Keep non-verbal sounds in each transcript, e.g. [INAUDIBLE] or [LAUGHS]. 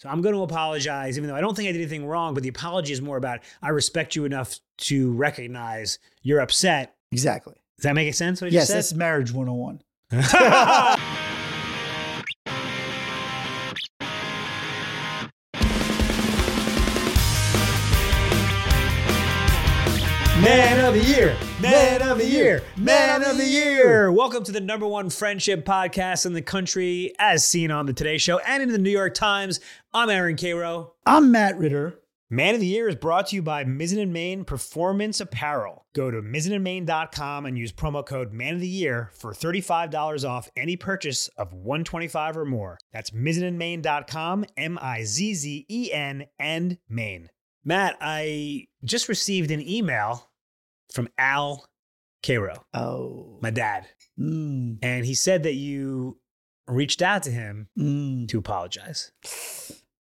So I'm going to apologize, even though I don't think I did anything wrong. But the apology is more about I respect you enough to recognize you're upset. Exactly. Does that make sense? Yes, just that's marriage 101. [LAUGHS] [LAUGHS] the year, man of the year, man of the year. Welcome to the number one friendship podcast in the country, as seen on the Today Show and in the New York Times. I'm Aaron Karo. I'm Matt Ritter. Man of the Year is brought to you by Mizzen and Main Performance Apparel. Go to mizzenandmain.com and use promo code Man of the Year for $35 off any purchase of 125 or more. That's mizzenandmain.com, M I Z Z E N and Main. Matt, I just received an email from Al Karo, Oh. my dad, Mm, and he said that you reached out to him mm, to apologize.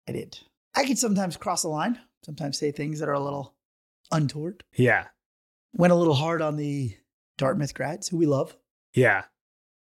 I did. I could sometimes cross the line, sometimes say things that are a little untoward. Yeah, Went a little hard on the Dartmouth grads, who we love, yeah.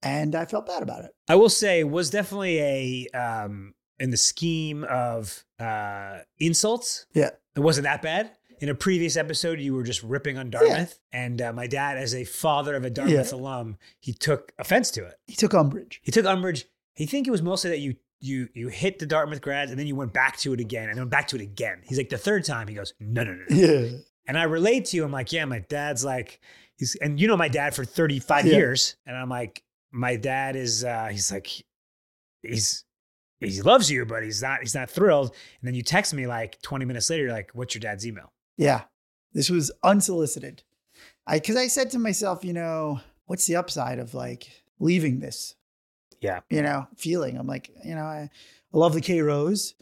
and I felt bad about it. I will say was definitely a um in the scheme of uh insults. Yeah. It wasn't that bad. In a previous episode, you were just ripping on Dartmouth, and uh, my dad, as a father of a Dartmouth Yeah. alum, he took offense to it. He took umbrage. He took umbrage. He think it was mostly that you you you hit the Dartmouth grads, and then you went back to it again, and then back to it again. He's like the third time. He goes, no, no, no, no. Yeah. And I relate to you. I'm like, yeah, my dad's like, he's, and you know my dad for 35 Yeah. years. And I'm like, my dad is, uh, he's like, he's, he loves you, but he's not, he's not thrilled. And then you text me like 20 minutes later, you're like, what's your dad's email? Yeah. This was unsolicited. I because I said to myself, you know, what's the upside of like leaving this? Yeah. You know, feeling. I'm like, you know, I, I love the Karos.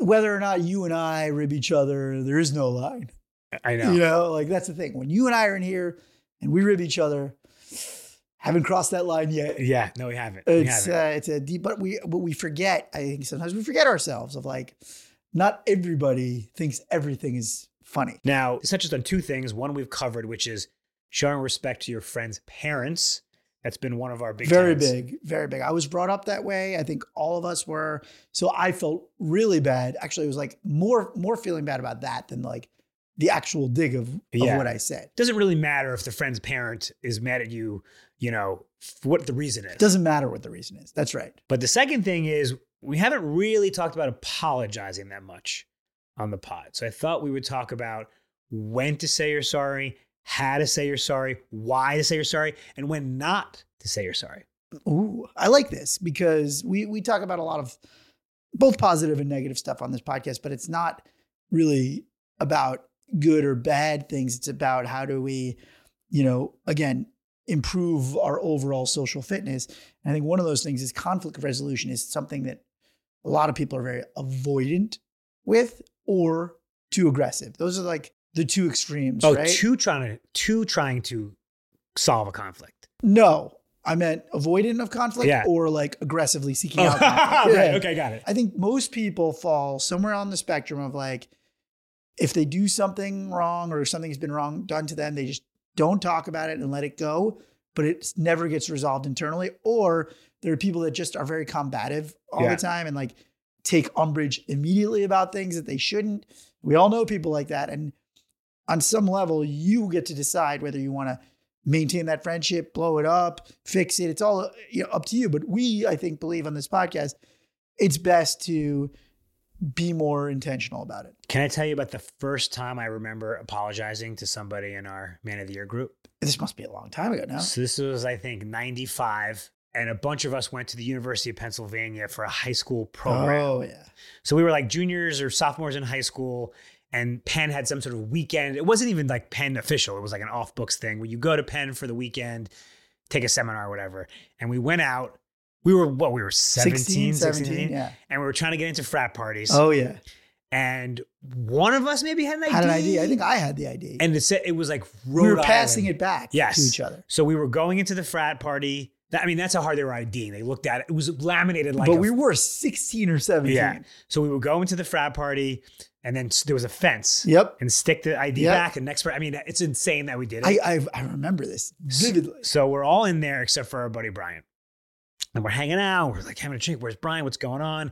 Whether or not you and I rib each other, there is no line. I know. You know, like that's the thing. When you and I are in here and we rib each other, haven't crossed that line yet. Yeah. No, we haven't. We It's haven't. uh, it's a deep, but we but we forget. I think sometimes we forget ourselves of like, not everybody thinks everything is funny. now, this touches on two things. One we've covered, which is showing respect to your friend's parents. That's been one of our big very tenets. big, very big. I was brought up that way. I think all of us were. So I felt really bad. Actually, it was like more more feeling bad about that than like the actual dig of, of what I said. doesn't really matter if the friend's parent is mad at you, you know, what the reason is. Doesn't matter what the reason is. That's right. But the second thing is, we haven't really talked about apologizing that much on the pod. So I thought we would talk about when to say you're sorry, how to say you're sorry, why to say you're sorry, and when not to say you're sorry. Ooh, I like this because we we talk about a lot of both positive and negative stuff on this podcast, but it's not really about good or bad things. It's about how do we, you know, again, improve our overall social fitness. And I think one of those things is conflict resolution is something that a lot of people are very avoidant with or too aggressive. Those are like the two extremes, Oh, right? two trying to two trying to solve a conflict. no, I meant avoidant of conflict Yeah. or like aggressively seeking [LAUGHS] out conflict. right, Yeah. okay, got it. I think most people fall somewhere on the spectrum of like, if they do something wrong or something's been wrong done to them, they just don't talk about it and let it go, but it never gets resolved internally. Or there are people that just are very combative all Yeah. the time and like take umbrage immediately about things that they shouldn't. We all know people like that. And on some level, you get to decide whether you want to maintain that friendship, blow it up, fix it. It's all uh, you know, up to you. But we, I think, believe on this podcast, it's best to be more intentional about it. Can I tell you about the first time I remember apologizing to somebody in our Man of the Year group? This must be a long time ago now. So this was, I think, 95. And a bunch of us went to the University of Pennsylvania for a high school program. Oh yeah. So we were like juniors or sophomores in high school, and Penn had some sort of weekend. It wasn't even like Penn official, it was like an off books thing where you go to Penn for the weekend, take a seminar or whatever. And we went out. We were what? We were 17, 16, yeah. and we were trying to get into frat parties. Oh yeah. And one of us maybe had an ID. Had an ID. I think I had the ID. And it said it was like Rhode we were passing Island. it back Yes. to each other. So we were going into the frat party. That, I mean, that's how hard they were IDing. They looked at it. It was laminated like but a we were 16 or 17. Yeah. So we would go into the frat party, and then there was a fence. Yep. And stick the ID Yep. back. And next, part- I mean, it's insane that we did it. I, I I remember this vividly. so we're all in there except for our buddy Brian, and we're hanging out. We're like having a drink. Where's Brian? What's going on?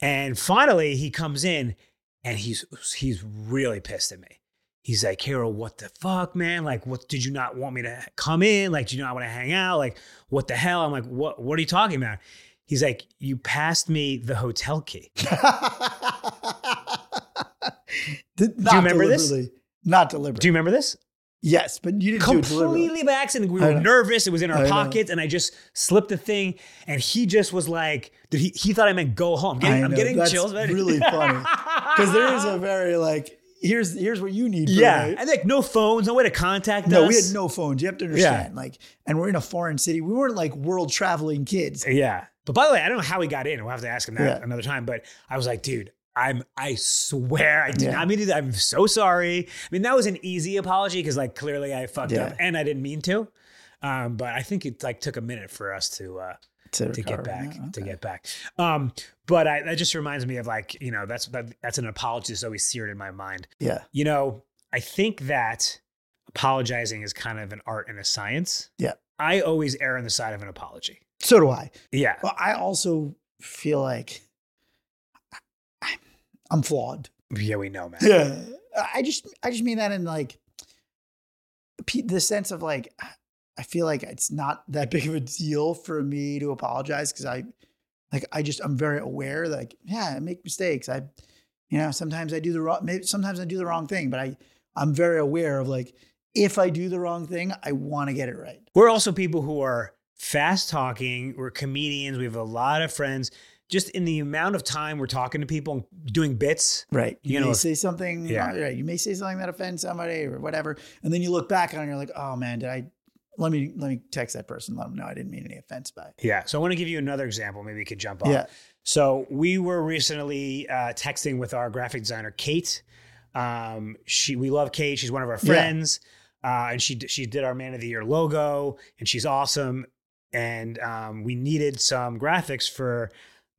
And finally, he comes in and he's he's really pissed at me. He's like, Carol, what the fuck, man? Like, what did you not want me to come in? Like, do you not want to hang out? Like, what the hell? I'm like, what what are you talking about? He's like, you passed me the hotel key. [LAUGHS] [LAUGHS] Did, you remember this? Not deliberately. Do you remember this? yes, but you didn't do it. Completely by accident. We were nervous. It was in I our know. and I just slipped the thing. And he just was like, "Did he?" He thought I meant go home. I'm getting, I'm getting That's chills. really funny. Because there is a [LAUGHS] very like here's here's what you need. yeah, it. and like no phones, no way to contact No, us. No, we had no phones. You have to understand. Like, and we're in a foreign city. We weren't like world traveling kids. Yeah. But by the way, I don't know how he got in. We'll have to ask him that Yeah. another time. But I was like, dude, I'm I swear I did Yeah. not mean to. I'm so sorry. I mean, that was an easy apology because like clearly I fucked Yeah. up and I didn't mean to. Um, but I think it like took a minute for us to uh To, to get back Yeah, to get back. Um, but I, that just reminds me of like, you know, that's that, that's an apology that's always seared in my mind. Yeah. You know, I think that apologizing is kind of an art and a science. Yeah. I always err on the side of an apology. So do I. Yeah. Well, I also feel like I- I'm flawed. Yeah, we know, man. Yeah. I just I just mean that in like the sense of like I feel like it's not that [LAUGHS] big of a deal for me to apologize because I like I just I'm very aware that like yeah I make mistakes I you know sometimes I do the wrong maybe sometimes I do the wrong thing but I I'm very aware of like if I do the wrong thing I want to get it right We're also people who are fast talking. We're comedians. We have a lot of friends. Just in the amount of time we're talking to people and doing bits. right you, You may know, say something yeah. yeah. right you may say something that offends somebody or whatever and then you look back on it and you're like oh man did I let me let me text that person let them know I didn't mean any offense by it Yeah. So I want to give you another example. Maybe you could jump on. yeah So we were recently uh, texting with our graphic designer, Kate. Um, she we love Kate. She's one of our Yeah. friends, uh, and she she did our Man of the Year logo, and she's awesome. And um, we needed some graphics for,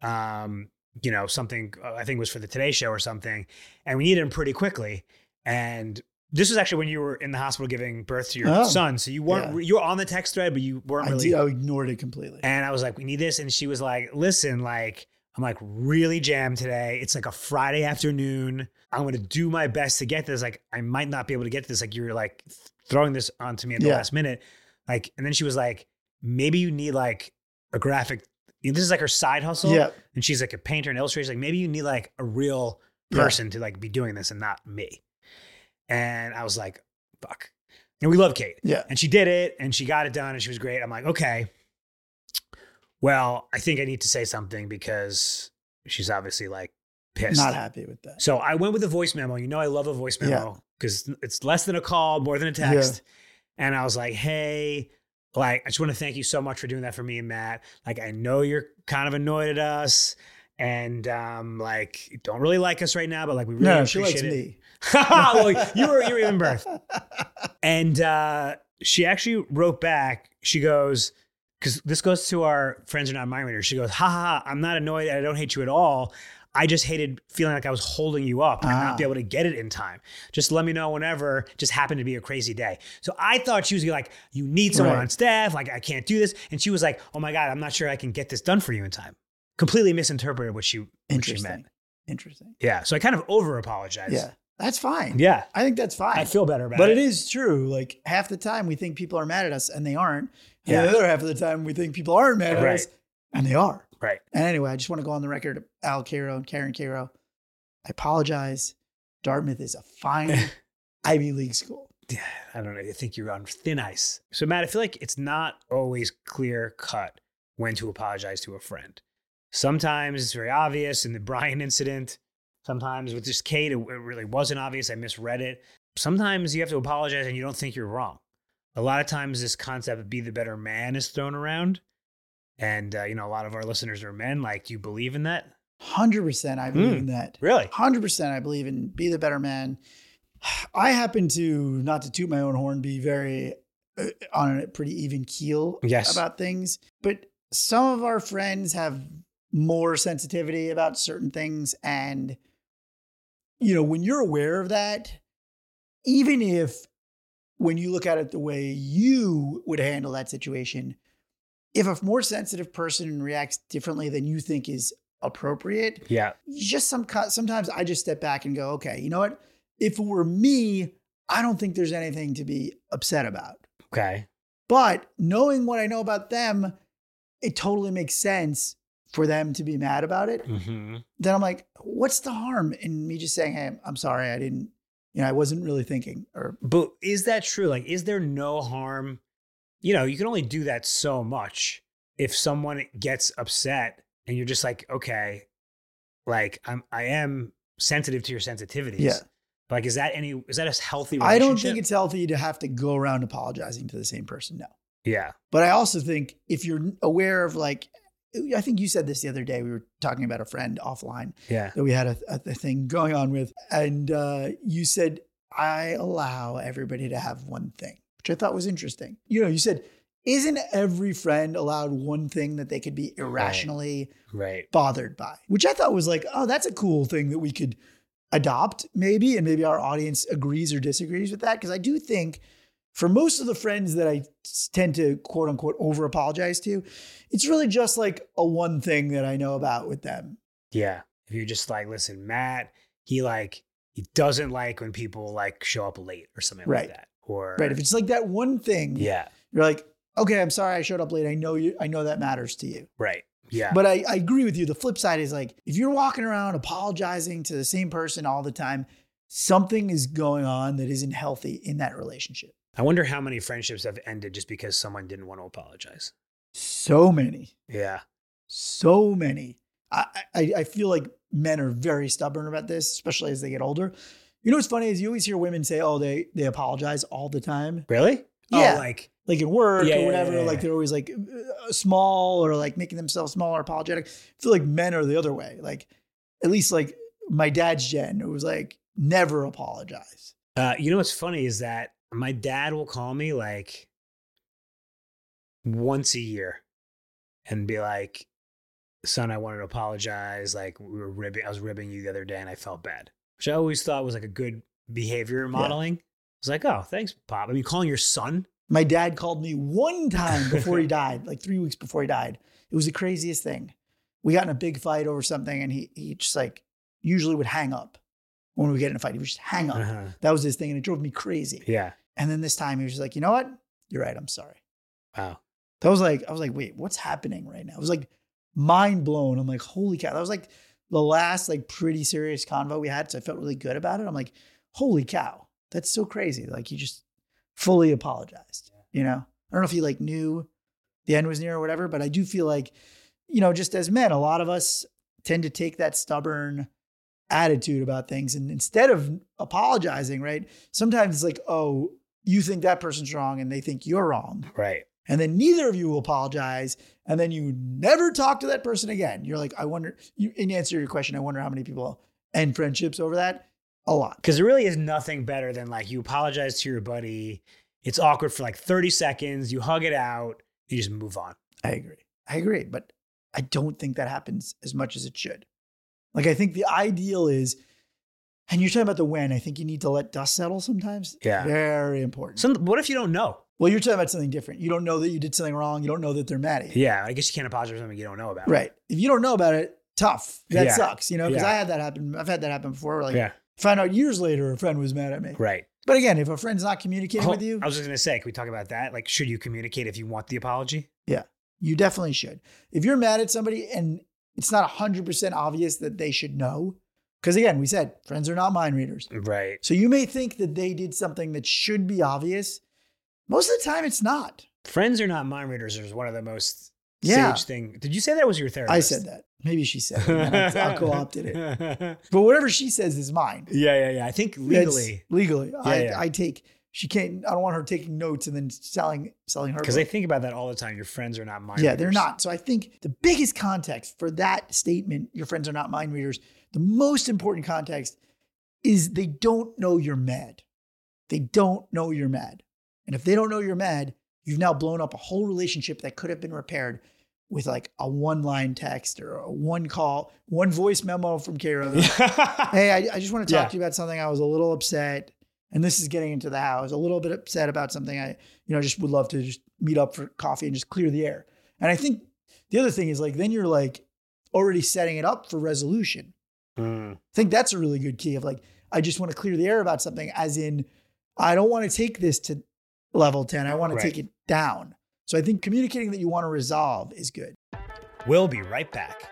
um, you know, something. uh, I think it was for the Today Show or something, and we needed them pretty quickly. And this was actually when you were in the hospital giving birth to your Oh, son, so you weren't yeah. you were on the text thread, but you weren't I, really did, I ignored it completely. and I was like, we need this. And she was like, listen, like, I'm like really jammed today. It's like a Friday afternoon. I'm going to do my best to get this. Like, I might not be able to get this. Like, you're like throwing this onto me at the Yeah. last minute. Like, and then she was like, maybe you need like a graphic. This is like her side hustle. yeah. And she's like a painter and illustrator. She's like, maybe you need like a real Yeah. person to like be doing this and not me. And I was like, fuck. And we love Kate. Yeah. And she did it and she got it done and she was great. I'm like, okay. Well, I think I need to say something because she's obviously like pissed. Not happy with that. So I went with a voice memo. You know, I love a voice memo because it's less than a call, more than a text. And I was like, hey, like, I just want to thank you so much for doing that for me and Matt. Like, I know you're kind of annoyed at us and um, like, don't really like us right now, but like, we really no, she likes appreciate it. me. [LAUGHS] well, you were you were in birth. And uh, she actually wrote back. She goes, because this goes to our friends are not mind readers. She goes, ha ha, ha, I'm not annoyed. I don't hate you at all. I just hated feeling like I was holding you up and Ah. not be able to get it in time. Just let me know whenever. Just happened to be a crazy day. So I thought she was like, you need someone Right. on staff. Like I can't do this. And she was like, oh my god, I'm not sure I can get this done for you in time. Completely misinterpreted what she what she meant. Interesting. Yeah. So I kind of over apologized. Yeah. That's fine. Yeah. I think that's fine. I feel better about but it. But it is true. Like half the time we think people are mad at us and they aren't. And Yeah. the other half of the time we think people aren't mad at Right. us and they are. Right. And anyway, I just want to go on the record, Al Karo and Karen Karo. I apologize. Dartmouth is a fine [LAUGHS] Ivy League school. Yeah, I don't know. I think you're on thin ice. So, Matt, I feel like it's not always clear cut when to apologize to a friend. Sometimes it's very obvious in the Brian incident. Sometimes with just Kate, it, it really wasn't obvious. I misread it. Sometimes you have to apologize and you don't think you're wrong. A lot of times, this concept of be the better man is thrown around. And, uh, you know, a lot of our listeners are men. Like, do you believe in that? 100% I believe Mm. in that. Really? 100% I believe in be the better man. I happen to, not to toot my own horn, be very uh, on a pretty even keel Yes. about things. But some of our friends have more sensitivity about certain things. And, you know, when you're aware of that, even if when you look at it the way you would handle that situation, if a more sensitive person reacts differently than you think is appropriate. Yeah. Just some sometimes I just step back and go, okay, you know what? If it were me, I don't think there's anything to be upset about. Okay. But knowing what I know about them, it totally makes sense for them to be mad about it. Mm-hmm. Then I'm like, what's the harm in me just saying, hey, I'm sorry, I didn't, you know, I wasn't really thinking or But is that true? Like, is there no harm? You know, you can only do that so much. If someone gets upset and you're just like, okay, like I'm, I am sensitive to your sensitivities. Yeah. Like, is that any? Is that a healthy? I don't think it's healthy to have to go around apologizing to the same person. No. Yeah. But I also think if you're aware of like, I think you said this the other day. We were talking about a friend offline Yeah. that we had a, a thing going on with, and uh, you said I allow everybody to have one thing, which I thought was interesting. You know, you said, isn't every friend allowed one thing that they could be irrationally Right. bothered by? Which I thought was like, oh, that's a cool thing that we could adopt, maybe, and maybe our audience agrees or disagrees with that. Because I do think for most of the friends that I tend to quote unquote over apologize to, it's really just like a one thing that I know about with them. Yeah. If you're just like, listen, Matt, he like he doesn't like when people like show up late or something Right. like that. Or Right. If it's like that one thing, yeah. you're like, okay, I'm sorry I showed up late. I know you, I know that matters to you. Right. Yeah. But I, I agree with you. The flip side is like if you're walking around apologizing to the same person all the time, something is going on that isn't healthy in that relationship. I wonder how many friendships have ended just because someone didn't want to apologize. So many, Yeah. so many. I, I, I feel like men are very stubborn about this, especially as they get older. You know what's funny is you always hear women say, "Oh, they they apologize all the time." Really? Yeah. Oh, like like at work Yeah, or whatever, yeah, yeah. like they're always like uh, small or like making themselves small or apologetic. I feel like men are the other way. Like at least like my dad's gen, it was like never apologize. Uh, you know what's funny is that my dad will call me like once a year and be like, "Son, I wanted to apologize. Like we were ribbing, I was ribbing you the other day, and I felt bad." Which I always thought was like a good behavior modeling. I was like, "Oh, thanks, Pop." I mean, calling your son. My dad called me one time before he [LAUGHS] died, like three weeks before he died. It was the craziest thing. We got in a big fight over something, and he he just like usually would hang up when we get in a fight. He would just hang up. Uh-huh. That was his thing, and it drove me crazy. Yeah. And then this time he was just like, you know what? You're right. I'm sorry. Wow. That was like, I was like, wait, what's happening right now? It was like mind blown. I'm like, holy cow. That was like the last like pretty serious convo we had. So I felt really good about it. I'm like, holy cow. That's so crazy. Like he just fully apologized. You know? I don't know if he like knew the end was near or whatever, but I do feel like, you know, just as men, a lot of us tend to take that stubborn attitude about things. And instead of apologizing, right? Sometimes it's like, oh, you think that person's wrong and they think you're wrong Right. and then neither of you will apologize and then you never talk to that person again you're like i wonder you in answer to your question i wonder how many people end friendships over that a lot Because there really is nothing better than like you apologize to your buddy. It's awkward for like 30 seconds. You hug it out. You just move on. i agree i agree but i don't think that happens as much as it should like i think the ideal is and you're talking about the when i think you need to let dust settle sometimes Yeah. very important Some, what if you don't know? well you're talking about something different you don't know that you did something wrong you don't know that they're mad at you Yeah. I guess you can't apologize for something you don't know about. right if you don't know about it tough that Yeah. sucks you know because Yeah. i had that happen i've had that happen before like Yeah. Find out years later a friend was mad at me. Right. But again, if a friend's not communicating Oh, with you, I was just gonna say, can we talk about that? Like, should you communicate if you want the apology? Yeah. You definitely should. If you're mad at somebody and it's not 100% obvious that they should know, because again, we said friends are not mind readers. Right. So you may think that they did something that should be obvious. Most of the time, it's not. Friends are not mind readers is one of the most Yeah. sage thing. Did you say that was your therapist? I said that. Maybe she said it. I, I co-opted it. [LAUGHS] But whatever she says is mine. yeah, yeah. Yeah. I think That's legally, legally, I, yeah. I take. She can't. I don't want her taking notes and then selling selling her. because. I think about that all the time. Your friends are not mind yeah, readers. they're not. So I think the biggest context for that statement, your friends are not mind readers, the most important context is they don't know you're mad. They don't know you're mad. And if they don't know you're mad, you've now blown up a whole relationship that could have been repaired with like a one line text or a one call, one voice memo from Karo. [LAUGHS] hey, I, I just want to talk Yeah. to you about something. I was a little upset. And this is getting into the how. I was a little bit upset about something. I, you know, just would love to just meet up for coffee and just clear the air. And I think the other thing is like, then you're like already setting it up for resolution. Mm. I think that's a really good key of like, I just want to clear the air about something, as in, I don't want to take this to level 10. I want to Right. take it down. So I think communicating that you want to resolve is good. We'll be right back.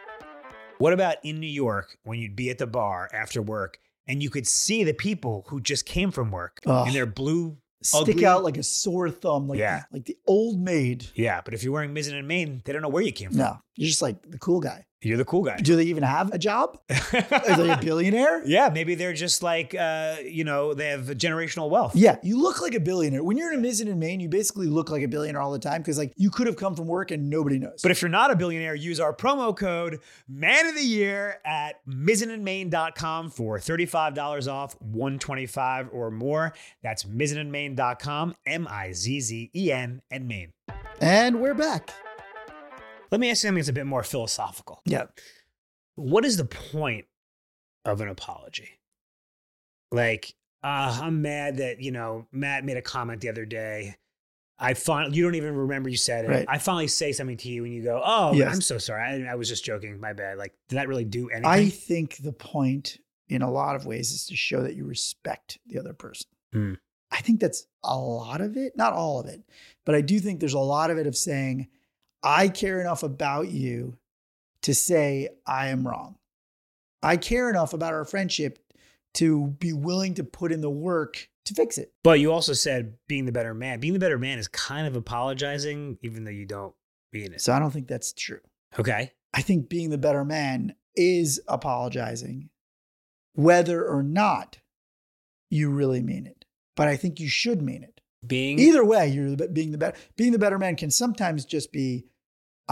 What about in New York when you'd be at the bar after work and you could see the people who just came from work Ugh. in their blue? Stick Ugly. out like a sore thumb, like, Yeah. like the old maid. Yeah, but if you're wearing Mizzen and Main, they don't know where you came from. No, you're just like the cool guy. You're the cool guy. Do they even have a job? [LAUGHS] Are they a billionaire? yeah, maybe they're just like, uh, you know, they have generational wealth. Yeah, you look like a billionaire. When you're in a Mizzen in Main, you basically look like a billionaire all the time because like you could have come from work and nobody knows. But if you're not a billionaire, use our promo code Man of the Year at mizzenandmain.com for $35 off 125 or more. That's mizzenandmain.com, M-I-Z-Z-E-N and Main. and we're back. Let me ask you something that's a bit more philosophical. Yeah. What is the point of an apology? Like, uh, I'm mad that, you know, Matt made a comment the other day. I finally, you don't even remember you said it. Right. I finally say something to you and you go, oh, Yes. I'm so sorry. I, I was just joking. My bad. Like, did that really do anything? I think the point in a lot of ways is to show that you respect the other person. Hmm. I think that's a lot of it, not all of it, but I do think there's a lot of it of saying, I care enough about you to say I am wrong. I care enough about our friendship to be willing to put in the work to fix it. but you also said being the better man. Being the better man is kind of apologizing, even though you don't mean it. So I don't think that's true. Okay. I think being the better man is apologizing, whether or not you really mean it. But I think you should mean it. Being Either way, you're the, being the better. Being the better man can sometimes just be,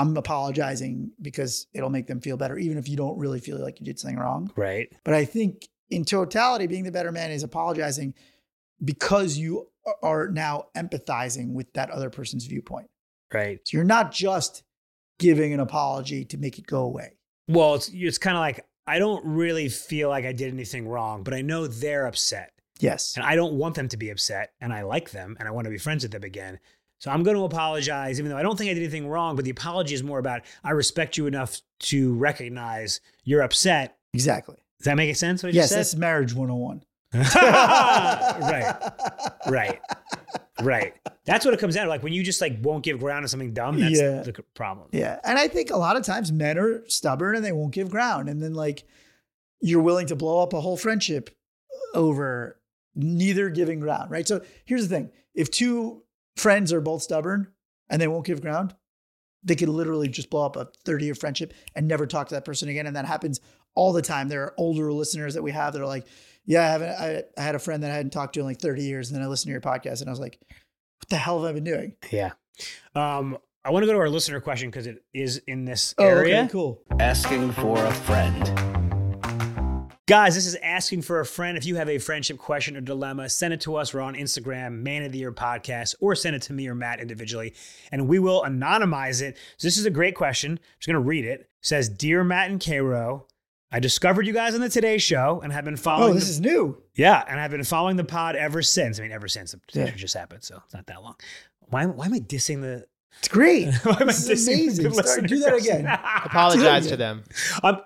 I'm apologizing because it'll make them feel better, even if you don't really feel like you did something wrong. right. But I think in totality, being the better man is apologizing because you are now empathizing with that other person's viewpoint. Right. So you're not just giving an apology to make it go away. Well, it's it's kind of like I don't really feel like I did anything wrong, but I know they're upset, Yes. and I don't want them to be upset, and I like them, and I want to be friends with them again. So I'm going to apologize, even though I don't think I did anything wrong. But the apology is more about I respect you enough to recognize you're upset. Exactly. Does that make sense? Yes, that's marriage 101. said? [LAUGHS] right, right, right. That's what it comes down to. Like when you just like won't give ground to something dumb. That's Yeah. the problem. Yeah. And I think a lot of times men are stubborn and they won't give ground. And then, like, you're willing to blow up a whole friendship over neither giving ground, right? So here's the thing if two friends are both stubborn and they won't give ground, they could literally just blow up a 30 year friendship and never talk to that person again. And that happens all the time. There are older listeners that we have that are like, yeah, I haven't, I, I had a friend that I hadn't talked to in like 30 years. And then I listened to your podcast and I was like, what the hell have I been doing? Yeah. Um, I want to go to our listener question because it is in this Oh, area. okay, cool. Asking for a friend. Guys, this is asking for a friend. If you have a friendship question or dilemma, send it to us. We're on Instagram, Man of the Year Podcast, or send it to me or Matt individually, and we will anonymize it. So this is a great question. I'm just going to read it. it. Says, Dear Matt and Karo, I discovered you guys on the Today Show and have been oh, following. Oh, this the- is new. yeah, and I've been following the pod ever since. I mean, ever since it Yeah. just happened, so it's not that long. Why, why am I dissing the? It's great. [LAUGHS] Why am I This is dissing the amazing. Start- do that question? again. [LAUGHS] Apologize to them. I'm,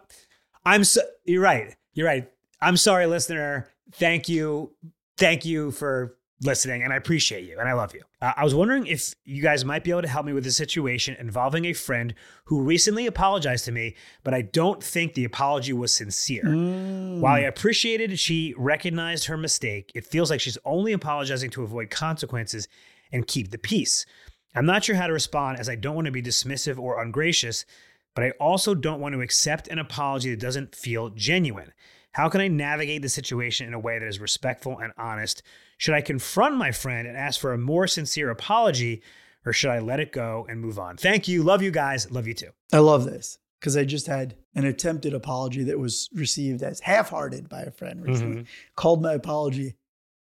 I'm so, you're right. You're right. I'm sorry, listener. Thank you. Thank you for listening, and I appreciate you, and I love you. Uh, I was wondering if you guys might be able to help me with a situation involving a friend who recently apologized to me, but I don't think the apology was sincere. Mm. While I appreciated she recognized her mistake, it feels like she's only apologizing to avoid consequences and keep the peace. I'm not sure how to respond as I don't want to be dismissive or ungracious, but I also don't want to accept an apology that doesn't feel genuine. How can I navigate the situation in a way that is respectful and honest? Should I confront my friend and ask for a more sincere apology, or should I let it go and move on? Thank you. Love you guys. Love you too. I love this because I just had an attempted apology that was received as half-hearted by a friend recently. Called my apology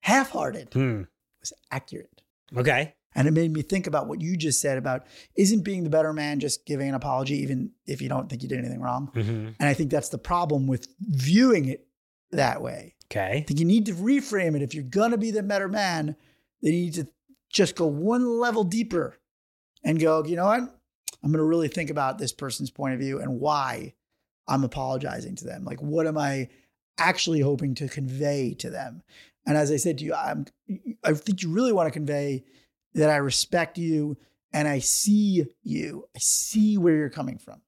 half-hearted. Hmm. It was accurate. Okay. And it made me think about what you just said about isn't being the better man just giving an apology even if you don't think you did anything wrong. Mm-hmm. And I think that's the problem with viewing it that way. Okay. I think you need to reframe it. If you're gonna be the better man, then you need to just go one level deeper and go, you know what? I'm gonna really think about this person's point of view and why I'm apologizing to them? Like, what am I actually hoping to convey to them? And as I said to you, I'm, I think you really want to convey that I respect you and I see you. I see where you're coming from.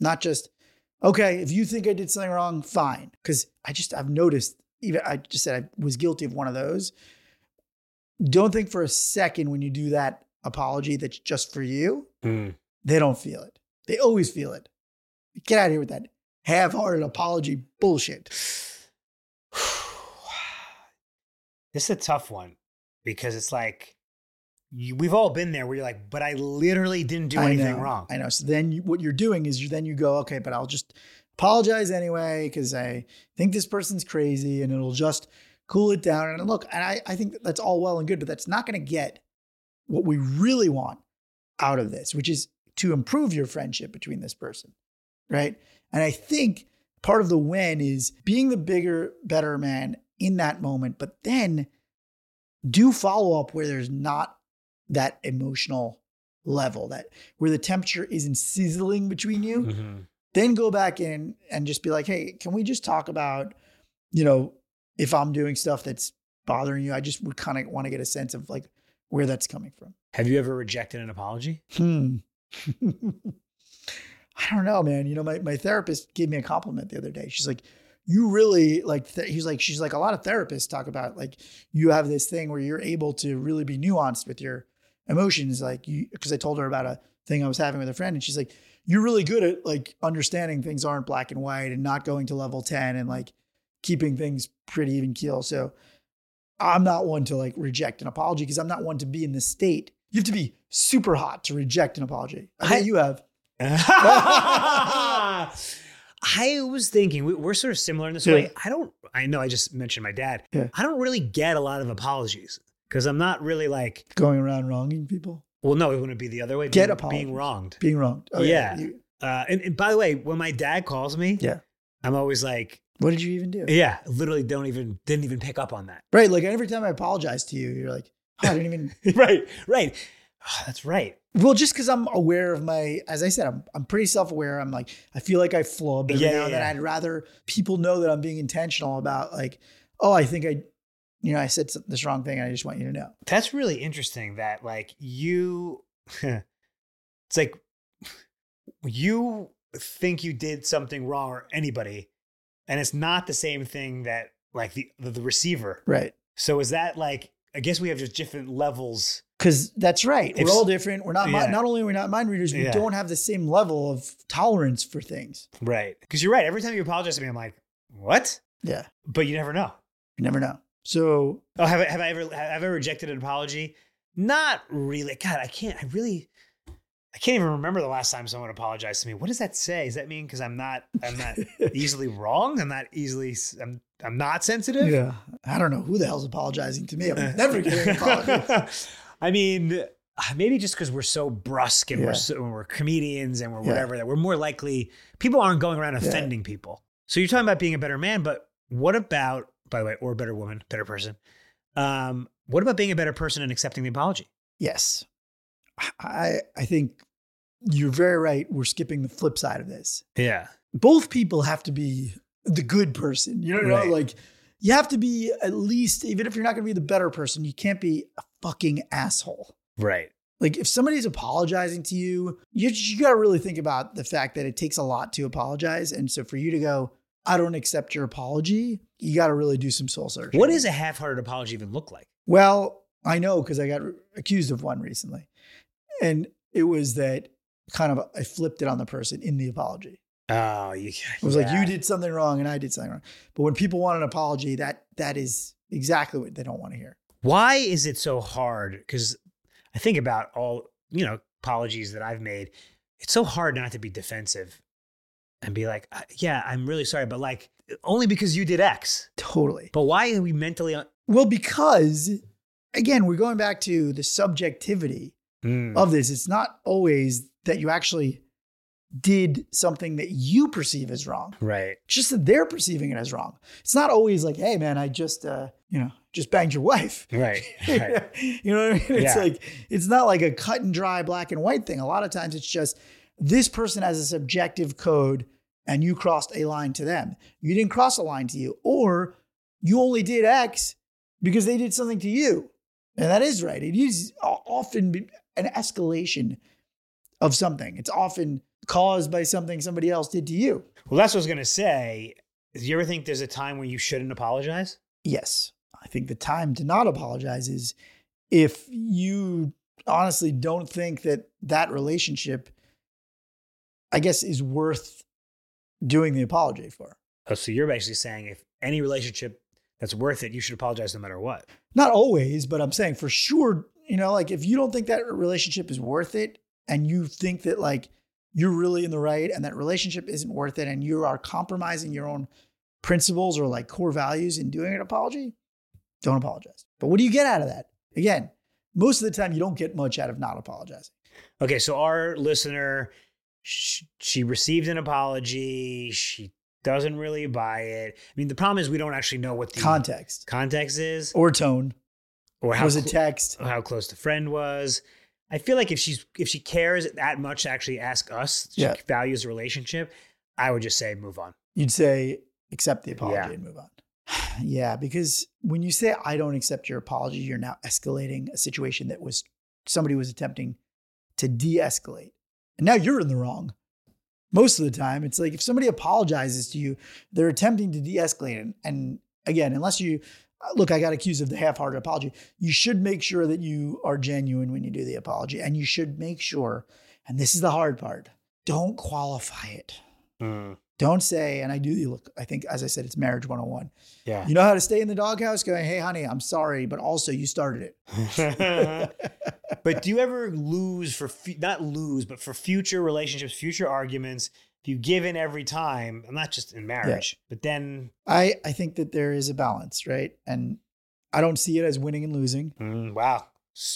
Not just, okay, if you think I did something wrong, fine. Because I just, I've noticed, even I just said I was guilty of one of those. Don't think for a second when you do that apology that's just for you, Mm. they don't feel it. They always feel it. Get out of here with that half hearted apology bullshit. [SIGHS] This is a tough one because it's like you, we've all been there where you're like, but I literally didn't do I anything know, wrong. I know. So then you, what you're doing is you then you go, okay, but I'll just apologize anyway because I think this person's crazy and it'll just cool it down. And look, and I, I think that that's all well and good, but that's not going to get what we really want out of this, which is to improve your friendship between this person. Right. And I think part of the win is being the bigger, better man in that moment, but then do follow up where there's not that emotional level, that where the temperature isn't sizzling between you. Mhm. Then go back in and just be like, hey, can we just talk about, you know, if I'm doing stuff that's bothering you? I just would kind of want to get a sense of like where that's coming from. Have you ever rejected an apology? Hmm. [LAUGHS] I don't know, man. You know, my, my therapist gave me a compliment the other day. She's like, you really like, th-, he's like, she's like, a lot of therapists talk about like, you have this thing where you're able to really be nuanced with your emotions. Like, you, because I told her about a thing I was having with a friend, and she's like, you're really good at like understanding things aren't black and white and not going to level 10 and like keeping things pretty even keel. So I'm not one to like reject an apology because I'm not one to be in this state. You have to be super hot to reject an apology. I bet you have. [LAUGHS] I was thinking we- we're sort of similar in this Yeah. way. I don't. I know I just mentioned my dad. Yeah. I don't really get a lot of apologies because I'm not really like. Going around wronging people, Well, no, it wouldn't be the other way. Get being, apologies. being wronged. being wronged. Oh, Yeah. You- Uh, and, and by the way, when my dad calls me, Yeah. I'm always like, what did you even do? yeah, literally don't even didn't even pick up on that. Right. Like every time I apologize to you, you're like, oh, I didn't even. [LAUGHS] right, right. Oh, that's right. Well, just because I'm aware of my, as I said, I'm, I'm pretty self aware. I'm like, I feel like I flub every Yeah, now yeah, and then. yeah. I'd rather people know that I'm being intentional about like, oh, I think I, you know, I said this wrong thing. I just want you to know. That's really interesting. That like you, [LAUGHS] it's like you think you did something wrong or anybody, and it's not the same thing that like the the, the receiver. Right. So is that like? I guess we have just different levels. Because that's right. If- We're all different. We're not, Yeah. not only are we not mind readers, we Yeah. don't have the same level of tolerance for things. Right. Because you're right. Every time you apologize to me, I'm like, what? Yeah. But you never know. You never know. So Oh, have I, have I ever have I ever rejected an apology? Not really. God, I can't. I really. I can't even remember the last time someone apologized to me. What does that say? Does that mean because I'm not I'm not [LAUGHS] easily wrong? I'm not easily I'm I'm not sensitive. Yeah. I don't know who the hell's apologizing to me. I'm [LAUGHS] never getting an apology. [LAUGHS] I mean, uh, maybe just because we're so brusque and Yeah. we're so, we're comedians and we're Yeah. whatever that we're more likely people aren't going around Yeah. offending people. So you're talking about being a better man, but what about by the way, or a better woman, better person? Um, what about being a better person and accepting the apology? Yes. I I think you're very right. We're skipping the flip side of this. Yeah. Both people have to be the good person. You know, Right. like you have to be at least, even if you're not going to be the better person, you can't be a fucking asshole. Right. Like if somebody's apologizing to you, you, you got to really think about the fact that it takes a lot to apologize. And so for you to go, I don't accept your apology, you got to really do some soul searching. What does a half-hearted apology even look like? Well, I know because I got accused of one recently. And it was that kind of I flipped it on the person in the apology. Oh, you. It was like you did something wrong and I did something wrong. But when people want an apology, that that is exactly what they don't want to hear. Why is it so hard? Because I think about all you know apologies that I've made. It's so hard not to be defensive and be like, "Uh, "Yeah, I'm really sorry," but like only because you did X. Totally. But why are we mentally? Un- Well, because again, we're going back to the subjectivity Mm, of this. It's not always that you actually did something that you perceive as wrong. right. Just that they're perceiving it as wrong. It's not always like, hey man, I just uh, you know, just banged your wife. Right. Right. [LAUGHS] you know what I mean? It's Yeah. like it's not like a cut and dry black and white thing. A lot of times it's just this person has a subjective code and you crossed a line to them. You didn't cross a line to you, or you only did X because they did something to you. And that is right. It is often an escalation of something. It's often caused by something somebody else did to you. Well, that's what I was going to say. Do you ever think there's a time when you shouldn't apologize? Yes. I think the time to not apologize is if you honestly don't think that that relationship, I guess, is worth doing the apology for. Oh, so you're basically saying if any relationship that's worth it, you should apologize no matter what. Not always, but I'm saying for sure, you know, like if you don't think that relationship is worth it and you think that like you're really in the right and that relationship isn't worth it and you are compromising your own principles or like core values in doing an apology, don't apologize. But what do you get out of that? Again, most of the time you don't get much out of not apologizing. Okay, so our listener, she, she received an apology. She doesn't really buy it. I mean, the problem is we don't actually know what the context context is or tone or how was it text, how close the friend was. I feel like if she's if she cares that much to actually ask us, she Yeah. values the relationship. I would just say move on. you'd say accept the apology Yeah. and move on. [SIGHS] yeah, because when you say I don't accept your apology, you're now escalating a situation that was somebody was attempting to de-escalate. And now you're in the wrong. Most of the time, it's like if somebody apologizes to you, they're attempting to de-escalate. And, and again, unless you uh, look, I got accused of the half-hearted apology. You should make sure that you are genuine when you do the apology, and you should make sure. And this is the hard part: don't qualify it. Don't say, and I do you look, I think, as I said, it's marriage 101. Yeah. You know how to stay in the doghouse going, hey, honey, I'm sorry, but also you started it. [LAUGHS] but do you ever lose for not lose, but for future relationships, future arguments? If you give in every time, and not just in marriage, but then I, I think that there is a balance, right? And I don't see it as winning and losing, mm, wow,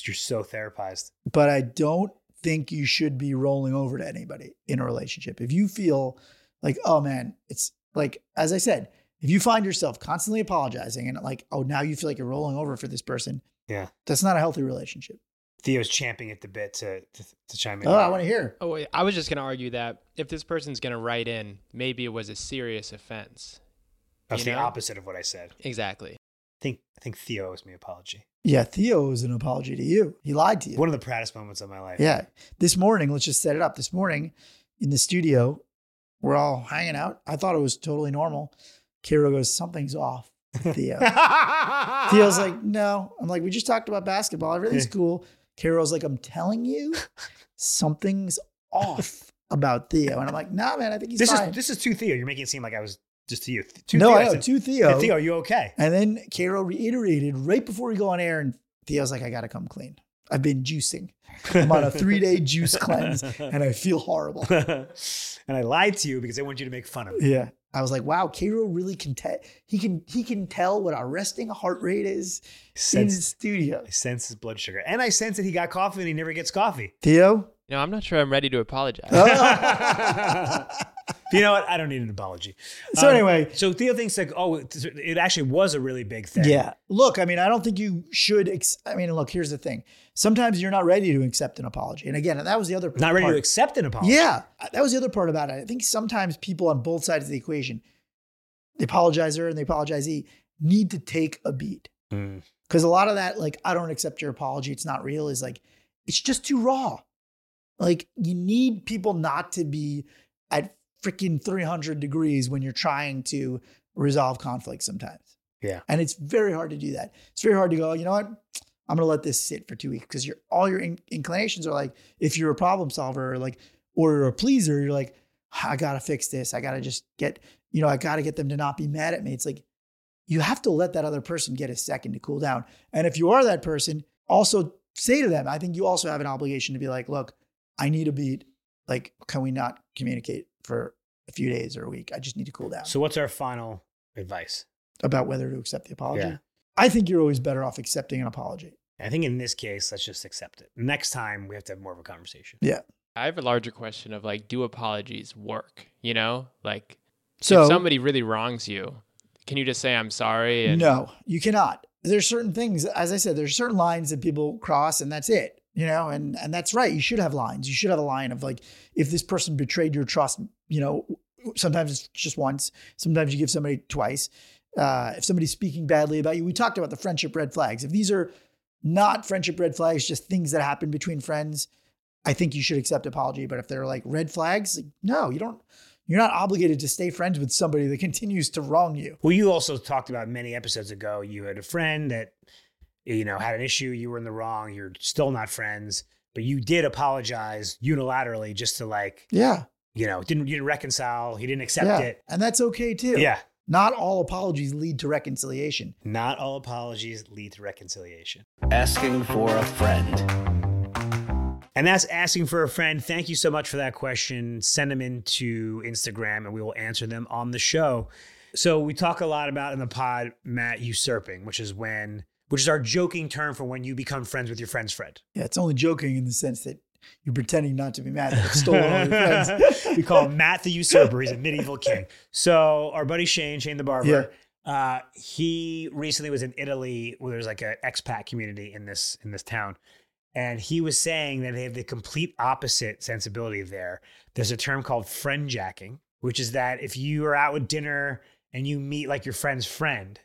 you're so therapized. but I don't think you should be rolling over to anybody in a relationship. If you feel like, oh man, it's like, as I said, if you find yourself constantly apologizing and like, oh, now you feel like you're rolling over for this person, Yeah. that's not a healthy relationship. Theo's champing at the bit to to, to chime in. Oh, I want to hear. Oh, wait, I was just going to argue that if this person's going to write in, maybe it was a serious offense. That's you the know? opposite of what I said. Exactly. I think I think Theo owes me an apology. Yeah, Theo is an apology to you. He lied to you. One of the proudest moments of my life. Yeah. This morning, let's just set it up. This morning in the studio, we're all hanging out. I thought it was totally normal. Karo goes, Something's off. Theo. Uh, [LAUGHS] Theo's like, No. I'm like, We just talked about basketball. Everything's cool. Karo's like, I'm telling you, something's off about Theo. And I'm like, Nah, man, I think he's this fine. is this is to Theo. You're making it seem like I was just to you. To no, Theo, I know. To "Hey, Theo. Theo, are you okay? And then Karo reiterated right before we go on air, and Theo's like, I gotta come clean. I've been juicing. I'm on a three day juice cleanse and I feel horrible. [LAUGHS] and I lied to you because I want you to make fun of me. Yeah. I was like, wow, Karo really can tell he can he can tell what our resting heart rate is in Sense, his studio. I sense his blood sugar, and I sense that he got coffee and he never gets coffee. Theo? You know, I'm not sure I'm ready to apologize. Oh. [LAUGHS] [LAUGHS] you know what? I don't need an apology. So Um, anyway, so Theo thinks like, oh, it actually was a really big thing. yeah. Look, I mean, I don't think you should ex- I mean, look, here's the thing. Sometimes you're not ready to accept an apology. And again, that was the other part. not ready to accept an apology. Yeah, that was the other part about it. I think sometimes people on both sides of the equation, the apologizer and the apologizee, need to take a beat. Mm. Because a lot of that, like, I don't accept your apology, it's not real, is like, it's just too raw. Like, you need people not to be at freaking 300 degrees when you're trying to resolve conflict sometimes. Yeah. And it's very hard to do that. It's very hard to go, you know what? I'm going to let this sit for two weeks because your all your in- inclinations are like, if you're a problem solver or like, or you're a pleaser, you're like, I got to fix this. I got to just get, you know, I got to get them to not be mad at me. It's like, you have to let that other person get a second to cool down. And if you are that person, also say to them, I think you also have an obligation to be like, look, I need a beat. Like, can we not communicate for a few days or a week? I just need to cool down So what's our final advice? about whether to accept the apology. Yeah. I think you're always better off accepting an apology. I think in this case, let's just accept it. Next time, we have to have more of a conversation. Yeah. I have a larger question of like, do apologies work? You know, like So if somebody really wrongs you, can you just say I'm sorry? And no, you cannot. There's certain things, as I said, there's certain lines that people cross, and that's it. You know, and and that's right. You should have lines. You should have a line of like, if this person betrayed your trust, you know, sometimes it's just once. Sometimes you give somebody twice. Uh, if somebody's speaking badly about you, we talked about the friendship red flags. If these are not friendship red flags, just things that happen between friends, I think you should accept apology. But if they're like red flags, like, no, you don't. You're not obligated to stay friends with somebody that [LAUGHS] continues to wrong you. Well, you also talked about many episodes ago. You had a friend that, you know, had an issue. You were in the wrong. You're still not friends, but you did apologize unilaterally just to like, Yeah, you know, didn't you didn't reconcile. He didn't accept yeah, it. and that's okay too. Yeah. not all apologies lead to reconciliation. Not all apologies lead to reconciliation. Asking for a friend. And that's asking for a friend. Thank you so much for that question. Send them into Instagram and we will answer them on the show. So we talk a lot about in the pod, Matt, usurping, which is when, which is our joking term for when you become friends with your friend's friend. Yeah, it's only joking in the sense that you're pretending not to be mad that I've all your friends. [LAUGHS] we call him Matt the Usurper. He's a medieval king. So our buddy Shane, Shane the barber, uh, he recently was in Italy where there's like an expat community in this in this town. And he was saying that they have the complete opposite sensibility there. There's a term called friend jacking, which is that if you are out with dinner and you meet like your friend's friend,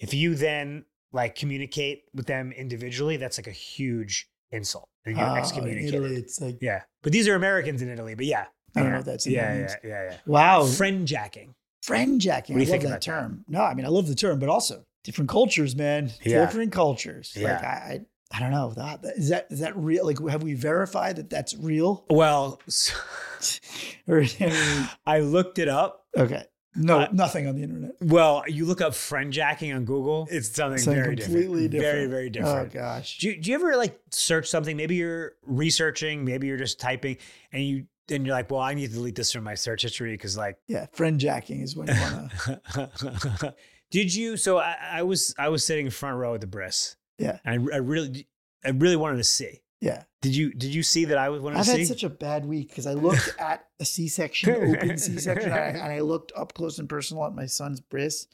if you then like communicate with them individually, that's like a huge insult. And you're in ah, excommunicated. Italy, it's like Yeah. But these are Americans in Italy, but yeah. I don't know what that's Yeah, yeah, yeah, yeah. wow, Friend jacking. friend jacking. What I do you love think that about that? term. No, I mean I love the term, but also different cultures, man. Yeah. Different cultures. Like Yeah. I, I, I don't know. That, is that is that real? Like, have we verified that that's real? Well, so- [LAUGHS] I [LAUGHS] I looked it up. okay, no, Uh, nothing on the internet. Well, you look up friend jacking on Google, it's something, Something very completely different. Very, different. very Oh different. Oh gosh. do, you, do you ever like search something? Maybe you're researching, maybe you're just typing, and you then you're like, well, I need to delete this from my search history because like Yeah, friend jacking is when you want to. [LAUGHS] Did you? So I, I was I was sitting in front row at the bris. Yeah. And I, I really I really wanted to see. Yeah, Did you Did you see that I was wanted I've to see? had such a bad week because I looked [LAUGHS] at a C-section, open C-section, and I, and I looked up close and personal at my son's bris.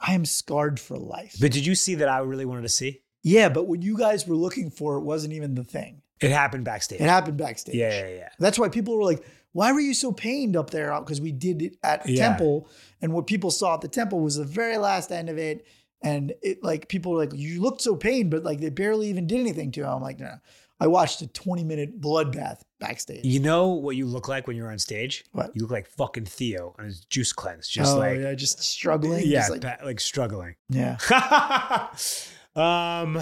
I am scarred for life. but did you see that I really wanted to see? yeah, but what you guys were looking for wasn't even the thing. It happened backstage. It happened backstage. yeah, yeah, yeah. That's why people were like, why were you so pained up there? Uh, because we did it at a Yeah. temple. And what people saw at the temple was the very last end of it. And it like people were like, you looked so pained, but like they barely even did anything to him. I'm like, no, no. I watched a 20 minute bloodbath backstage. You know what you look like when you're on stage? What? You look like fucking Theo on his juice cleanse, just oh, like yeah, just struggling. yeah, just like, ba- like struggling. yeah. [LAUGHS] um,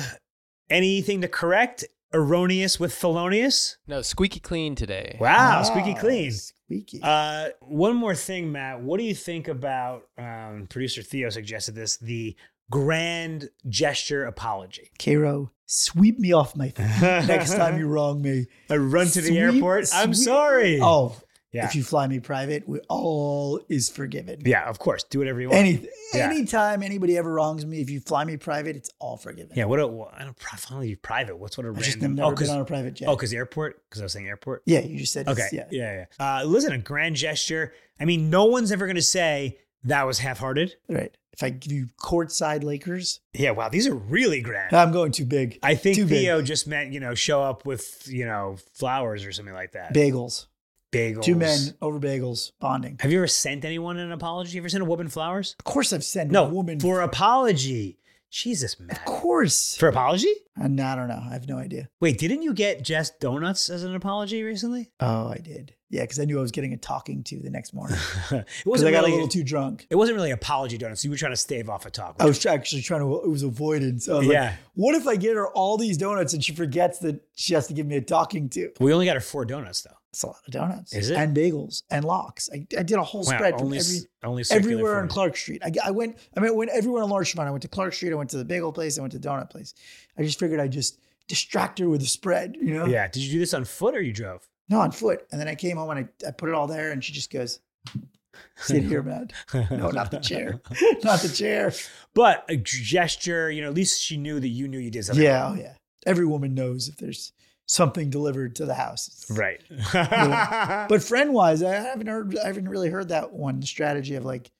anything to correct? Erroneous with Thelonious? No, squeaky clean today. Wow, squeaky clean. Squeaky. Uh, one more thing, Matt. What do you think about um, producer Theo suggested this the grand gesture apology? Karo, sweep me off my feet [LAUGHS] next time you wrong me. I run to the Sweep- airport. I'm sorry. Oh, yeah, if you fly me private, we, all is forgiven. yeah. Of course, do whatever you want. Any Yeah. anytime anybody ever wrongs me, if you fly me private, it's all forgiven. yeah. What? A, well, I don't finally private. What's what a I just random? never Oh, been because on a private jet. oh, because airport. Because I was saying airport. yeah, you just said Okay. yeah. Yeah. Yeah. Uh, listen, a grand gesture. I mean, no one's ever going to say that was half-hearted. Right. If I give you courtside Lakers, Yeah. Wow. These are really grand. I'm going too big. I think too big. Theo just meant you know show up with you know flowers or something like that. Bagels. Bagels. Two men over bagels bonding. Have you ever sent anyone an apology? Have you ever sent a woman flowers? Of course, I've sent No, a woman. for apology. Jesus, man. of course. For apology? Uh, and I don't know. I have no idea. Wait, didn't you get Jess donuts as an apology recently? Oh, I did. Yeah, because I knew I was getting a talking to the next morning [LAUGHS] it wasn't I got really. a little too drunk. it wasn't really apology donuts. You were trying to stave off a talk. I was actually trying to. It was avoidance. I was like, yeah, what if I get her all these donuts and she forgets that she has to give me a talking to? we only got her four donuts though. It's a lot of donuts. Is it? And bagels and lox. I, I did a whole Wow, spread from every, only everywhere on. Clark Street. I, I went. I mean, I went everywhere on Larchmont. I went to Clark Street. I went to the bagel place. I went to the donut place. I just figured I'd just distract her with a spread. You know? Yeah. Did you do this on foot or you drove? No, on foot. And then I came home and I, I put it all there, and she just goes, "Sit here, man. No, not the chair. [LAUGHS] not the chair." But a gesture, you know, at least she knew that you knew you did something. Yeah, wrong. oh yeah. Every woman knows if there's something delivered to the house. Right. [LAUGHS] But friend wise, I haven't heard. I haven't really heard that one strategy of like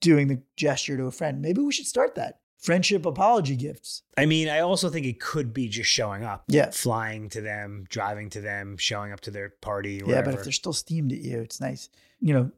doing the gesture to a friend. Maybe we should start that friendship apology gifts. I mean, I also think it could be just showing up. Yeah. Flying to them, driving to them, showing up to their party or Yeah, but if they're still steamed at you, it's nice. You know,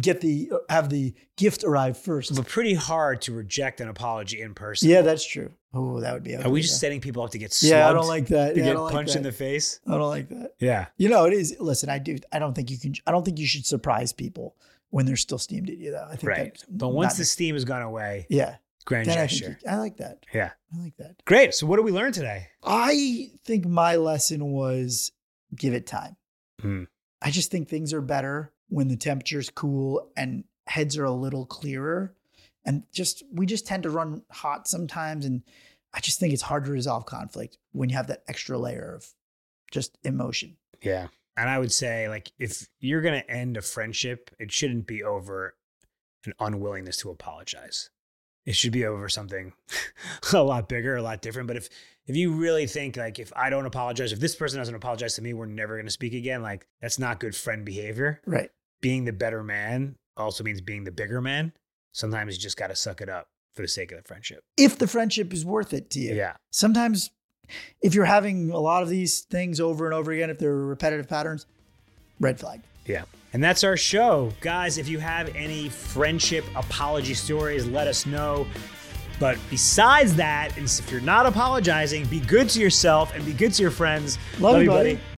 get the have the gift arrive first. But pretty hard to reject an apology in person. Yeah, that's true. Oh, that would be. Are we just saying? setting people up to get? Yeah, I don't like that. to Yeah, get like punched in the face? I don't like that. Yeah. You know, it is. Listen, I do. I don't think you can. I don't think you should surprise people when they're still steamed at you. Though I think Right. But once the steam has gone away, yeah, grand then I gesture. think you- I like that. yeah. I like that. Great. So what did we learn today? I think my lesson was give it time. Hmm. I just think things are better when the temperature's cool and heads are a little clearer. And just we just tend to run hot sometimes. And I just think it's hard to resolve conflict when you have that extra layer of just emotion. Yeah. And I would say, like, if you're going to end a friendship, it shouldn't be over an unwillingness to apologize. It should be over something [LAUGHS] a lot bigger, a lot different. But if if you really think like if I don't apologize, if this person doesn't apologize to me, we're never going to speak again. Like that's not good friend behavior. Right. Being the better man also means being the bigger man. Sometimes you just got to suck it up for the sake of the friendship. If the friendship is worth it to you. Yeah. Sometimes if you're having a lot of these things over and over again, if they're repetitive patterns, red flag. Yeah. And that's our show. Guys, if you have any friendship apology stories, let us know. But besides that, and if you're not apologizing, be good to yourself and be good to your friends. Love you, buddy.